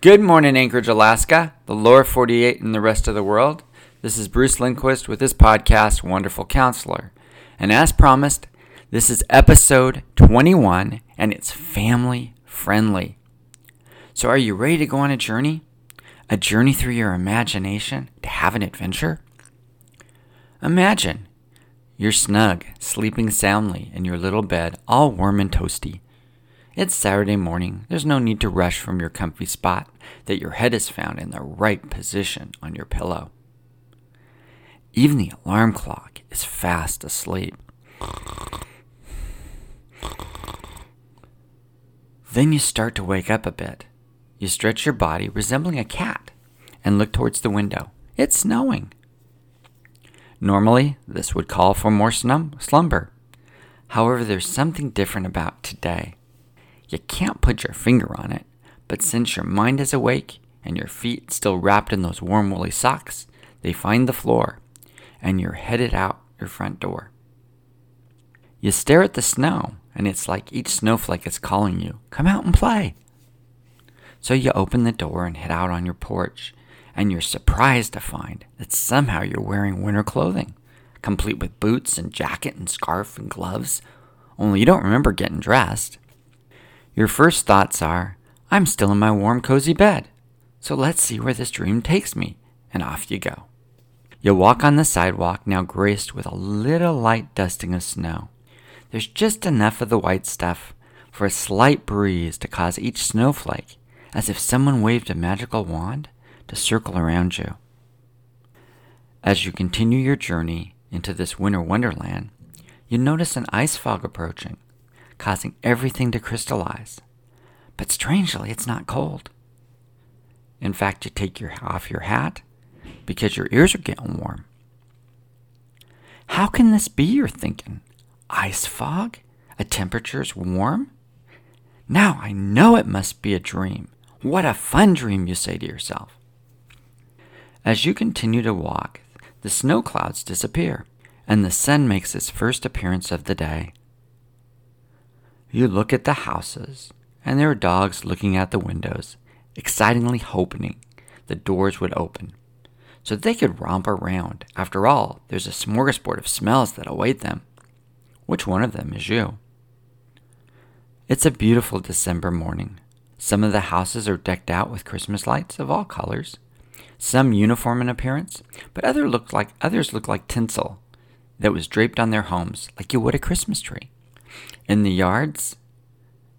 Good morning, Anchorage, Alaska, the lower 48, and the rest of the world. This is Bruce Lindquist with this podcast, Wonderful Counselor. And as promised, this is episode 21, and it's family friendly. So, are you ready to go on a journey? A journey through your imagination to have an adventure? Imagine you're snug, sleeping soundly in your little bed, all warm and toasty. It's Saturday morning. There's no need to rush from your comfy spot that your head is found in the right position on your pillow. Even the alarm clock is fast asleep. Then you start to wake up a bit. You stretch your body, resembling a cat, and look towards the window. It's snowing. Normally, this would call for more slumber. However, there's something different about today. You can't put your finger on it, but since your mind is awake and your feet still wrapped in those warm woolly socks, they find the floor, and you're headed out your front door. You stare at the snow, and it's like each snowflake is calling you, Come out and play. So you open the door and head out on your porch, and you're surprised to find that somehow you're wearing winter clothing, complete with boots and jacket and scarf and gloves, only you don't remember getting dressed. Your first thoughts are, I'm still in my warm, cozy bed, so let's see where this dream takes me, and off you go. You walk on the sidewalk, now graced with a little light dusting of snow. There's just enough of the white stuff for a slight breeze to cause each snowflake, as if someone waved a magical wand, to circle around you. As you continue your journey into this winter wonderland, you notice an ice fog approaching causing everything to crystallize. But strangely, it's not cold. In fact, you take your, off your hat because your ears are getting warm. How can this be, you're thinking? Ice fog? A temperature's warm? Now I know it must be a dream. What a fun dream, you say to yourself. As you continue to walk, the snow clouds disappear, and the sun makes its first appearance of the day. You look at the houses, and there are dogs looking out the windows, excitingly hoping the doors would open so they could romp around. After all, there's a smorgasbord of smells that await them. Which one of them is you? It's a beautiful December morning. Some of the houses are decked out with Christmas lights of all colors, some uniform in appearance, but other look like, others look like tinsel that was draped on their homes like you would a Christmas tree. In the yards,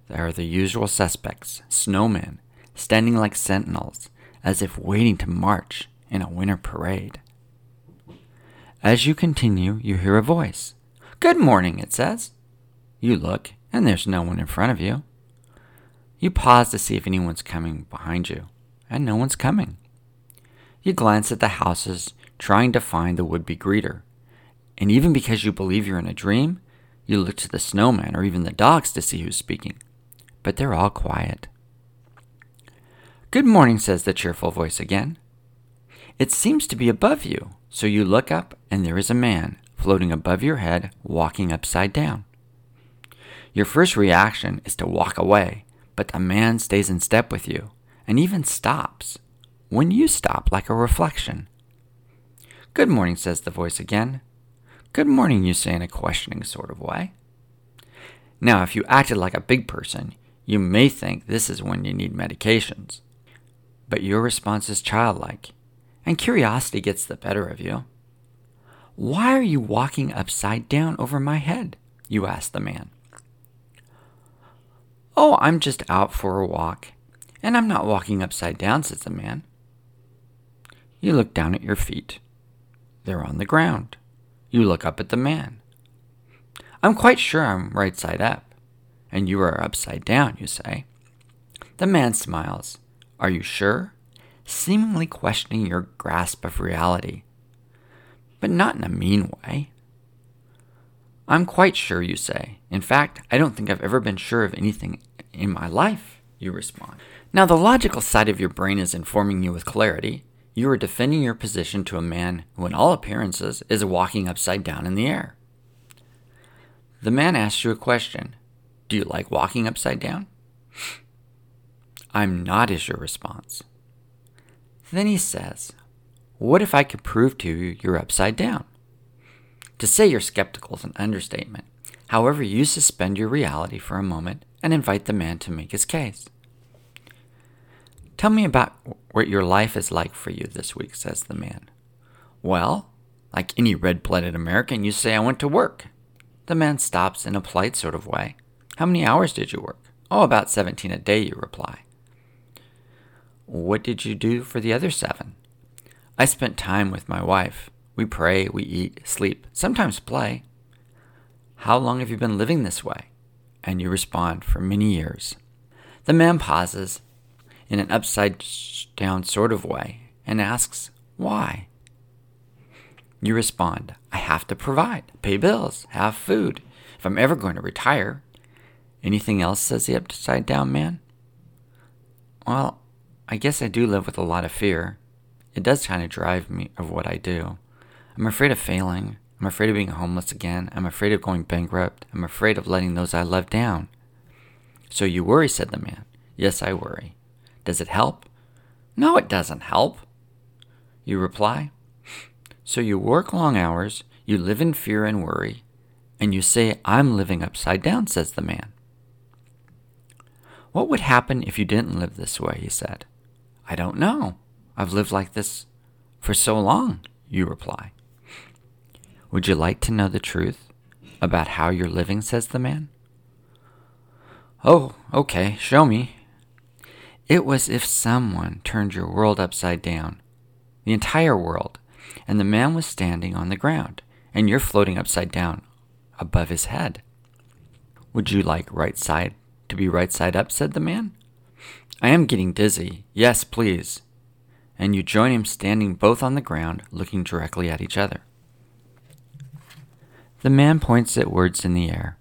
there are the usual suspects snowmen, standing like sentinels, as if waiting to march in a winter parade. As you continue, you hear a voice. Good morning, it says. You look, and there's no one in front of you. You pause to see if anyone's coming behind you, and no one's coming. You glance at the houses, trying to find the would be greeter. And even because you believe you're in a dream, you look to the snowman or even the dogs to see who's speaking, but they're all quiet. Good morning, says the cheerful voice again. It seems to be above you, so you look up and there is a man floating above your head, walking upside down. Your first reaction is to walk away, but the man stays in step with you and even stops when you stop like a reflection. Good morning, says the voice again. Good morning, you say in a questioning sort of way. Now, if you acted like a big person, you may think this is when you need medications. But your response is childlike, and curiosity gets the better of you. Why are you walking upside down over my head? You ask the man. Oh, I'm just out for a walk, and I'm not walking upside down, says the man. You look down at your feet. They're on the ground. You look up at the man. I'm quite sure I'm right side up, and you are upside down, you say. The man smiles. Are you sure? Seemingly questioning your grasp of reality, but not in a mean way. I'm quite sure, you say. In fact, I don't think I've ever been sure of anything in my life, you respond. Now, the logical side of your brain is informing you with clarity, you are defending your position to a man who, in all appearances, is walking upside down in the air. The man asks you a question Do you like walking upside down? I'm not, is your response. Then he says, What if I could prove to you you're upside down? To say you're skeptical is an understatement. However, you suspend your reality for a moment and invite the man to make his case. Tell me about what your life is like for you this week, says the man. Well, like any red blooded American, you say, I went to work. The man stops in a polite sort of way. How many hours did you work? Oh, about 17 a day, you reply. What did you do for the other seven? I spent time with my wife. We pray, we eat, sleep, sometimes play. How long have you been living this way? And you respond, For many years. The man pauses in an upside down sort of way and asks, Why? You respond, I have to provide, pay bills, have food, if I'm ever going to retire. Anything else, says the upside down man? Well, I guess I do live with a lot of fear. It does kind of drive me of what I do. I'm afraid of failing. I'm afraid of being homeless again. I'm afraid of going bankrupt. I'm afraid of letting those I love down. So you worry, said the man. Yes, I worry. Does it help? No, it doesn't help. You reply. So you work long hours, you live in fear and worry, and you say, I'm living upside down, says the man. What would happen if you didn't live this way? He said. I don't know. I've lived like this for so long, you reply. Would you like to know the truth about how you're living? says the man. Oh, okay, show me. It was if someone turned your world upside down, the entire world, and the man was standing on the ground, and you're floating upside down above his head. Would you like right side to be right side up? said the man. I am getting dizzy. Yes, please. And you join him standing both on the ground, looking directly at each other. The man points at words in the air.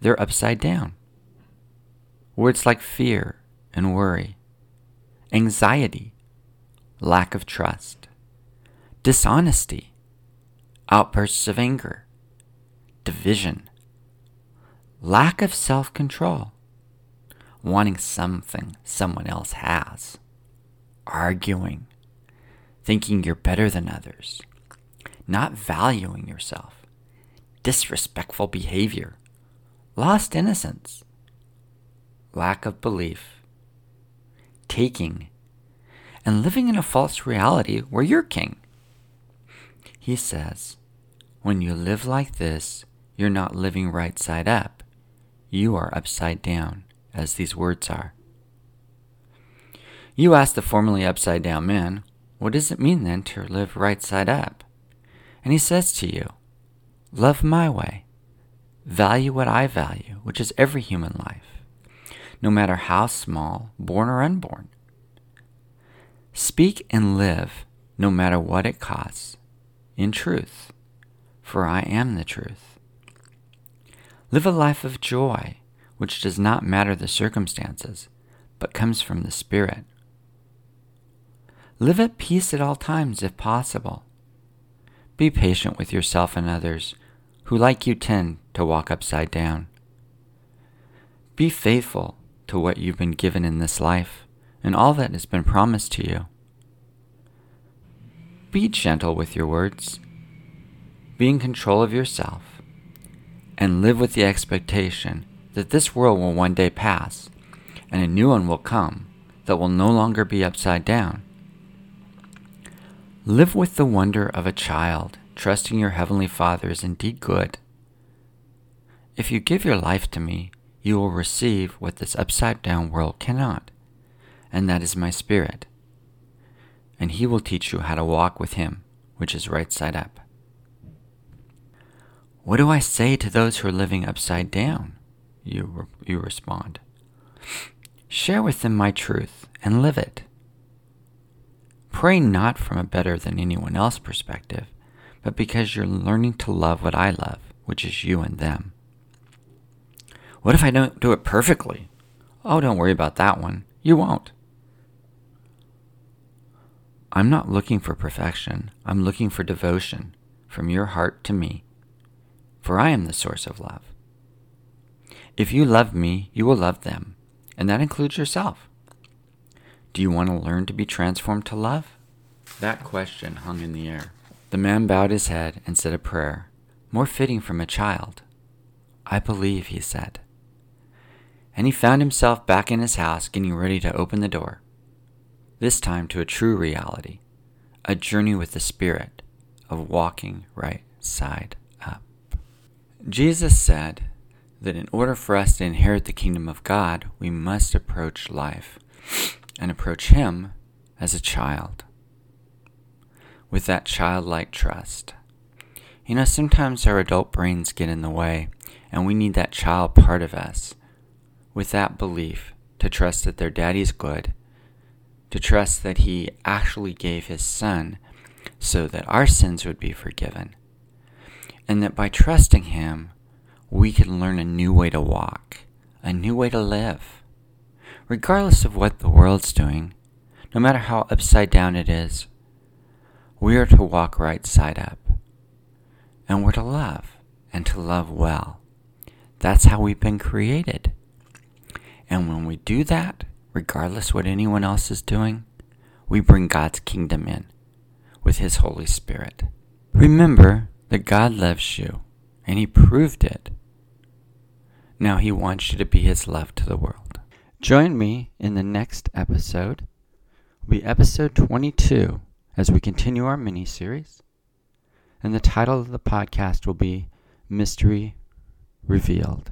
They're upside down. Words like fear and worry, anxiety, lack of trust, dishonesty, outbursts of anger, division, lack of self control, wanting something someone else has, arguing, thinking you're better than others, not valuing yourself, disrespectful behavior, lost innocence, lack of belief, taking, and living in a false reality where you're king. He says, when you live like this, you're not living right side up. You are upside down, as these words are. You ask the formerly upside down man, What does it mean then to live right side up? And he says to you, Love my way. Value what I value, which is every human life, no matter how small, born or unborn. Speak and live, no matter what it costs, in truth, for I am the truth. Live a life of joy, which does not matter the circumstances, but comes from the Spirit. Live at peace at all times if possible. Be patient with yourself and others who, like you, tend to walk upside down. Be faithful to what you've been given in this life and all that has been promised to you. Be gentle with your words. Be in control of yourself. And live with the expectation that this world will one day pass and a new one will come that will no longer be upside down. Live with the wonder of a child trusting your Heavenly Father is indeed good. If you give your life to me, you will receive what this upside down world cannot, and that is my Spirit. And He will teach you how to walk with Him, which is right side up. What do I say to those who are living upside down? You, re- you respond. Share with them my truth and live it. Pray not from a better than anyone else perspective, but because you're learning to love what I love, which is you and them. What if I don't do it perfectly? Oh, don't worry about that one. You won't. I'm not looking for perfection. I'm looking for devotion from your heart to me, for I am the source of love. If you love me, you will love them, and that includes yourself. Do you want to learn to be transformed to love? That question hung in the air. The man bowed his head and said a prayer, more fitting from a child. I believe, he said. And he found himself back in his house getting ready to open the door, this time to a true reality, a journey with the Spirit of walking right side up. Jesus said that in order for us to inherit the kingdom of God, we must approach life and approach Him as a child with that childlike trust. You know, sometimes our adult brains get in the way, and we need that child part of us with that belief to trust that their daddy's good, to trust that he actually gave his son so that our sins would be forgiven, and that by trusting him, we can learn a new way to walk, a new way to live regardless of what the world's doing, no matter how upside down it is, we are to walk right side up. And we're to love, and to love well. That's how we've been created. And when we do that, regardless what anyone else is doing, we bring God's kingdom in with His Holy Spirit. Remember that God loves you, and He proved it. Now He wants you to be His love to the world. Join me in the next episode. Will be episode 22 as we continue our mini series. And the title of the podcast will be Mystery Revealed.